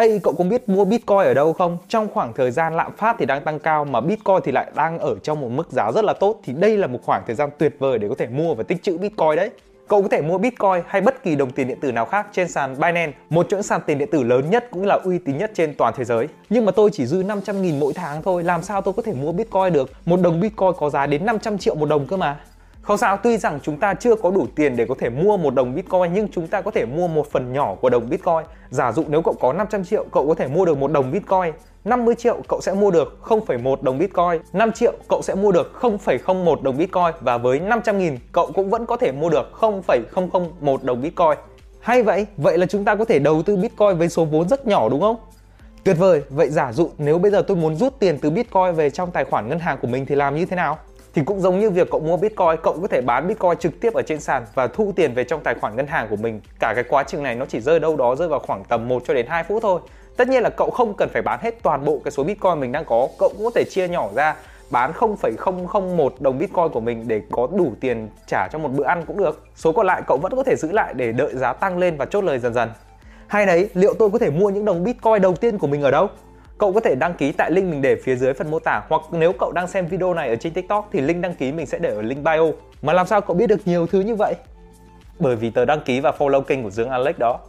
Ê, cậu có biết mua Bitcoin ở đâu không? Trong khoảng thời gian lạm phát thì đang tăng cao mà Bitcoin thì lại đang ở trong một mức giá rất là tốt thì đây là một khoảng thời gian tuyệt vời để có thể mua và tích trữ Bitcoin đấy. Cậu có thể mua Bitcoin hay bất kỳ đồng tiền điện tử nào khác trên sàn Binance, một trong những sàn tiền điện tử lớn nhất cũng là uy tín nhất trên toàn thế giới. Nhưng mà tôi chỉ dư 500 nghìn mỗi tháng thôi, làm sao tôi có thể mua Bitcoin được? Một đồng Bitcoin có giá đến 500 triệu một đồng cơ mà. Không sao, tuy rằng chúng ta chưa có đủ tiền để có thể mua một đồng Bitcoin nhưng chúng ta có thể mua một phần nhỏ của đồng Bitcoin. Giả dụ nếu cậu có 500 triệu, cậu có thể mua được một đồng Bitcoin. 50 triệu cậu sẽ mua được 0,1 đồng Bitcoin 5 triệu cậu sẽ mua được 0,01 đồng Bitcoin Và với 500 nghìn cậu cũng vẫn có thể mua được 0,001 đồng Bitcoin Hay vậy, vậy là chúng ta có thể đầu tư Bitcoin với số vốn rất nhỏ đúng không? Tuyệt vời, vậy giả dụ nếu bây giờ tôi muốn rút tiền từ Bitcoin về trong tài khoản ngân hàng của mình thì làm như thế nào? Thì cũng giống như việc cậu mua Bitcoin, cậu có thể bán Bitcoin trực tiếp ở trên sàn và thu tiền về trong tài khoản ngân hàng của mình. Cả cái quá trình này nó chỉ rơi đâu đó rơi vào khoảng tầm 1 cho đến 2 phút thôi. Tất nhiên là cậu không cần phải bán hết toàn bộ cái số Bitcoin mình đang có, cậu cũng có thể chia nhỏ ra bán 0,001 đồng Bitcoin của mình để có đủ tiền trả cho một bữa ăn cũng được. Số còn lại cậu vẫn có thể giữ lại để đợi giá tăng lên và chốt lời dần dần. Hay đấy, liệu tôi có thể mua những đồng Bitcoin đầu tiên của mình ở đâu? Cậu có thể đăng ký tại link mình để phía dưới phần mô tả, hoặc nếu cậu đang xem video này ở trên TikTok thì link đăng ký mình sẽ để ở link bio. Mà làm sao cậu biết được nhiều thứ như vậy? Bởi vì tớ đăng ký và follow kênh của Dương Alex đó.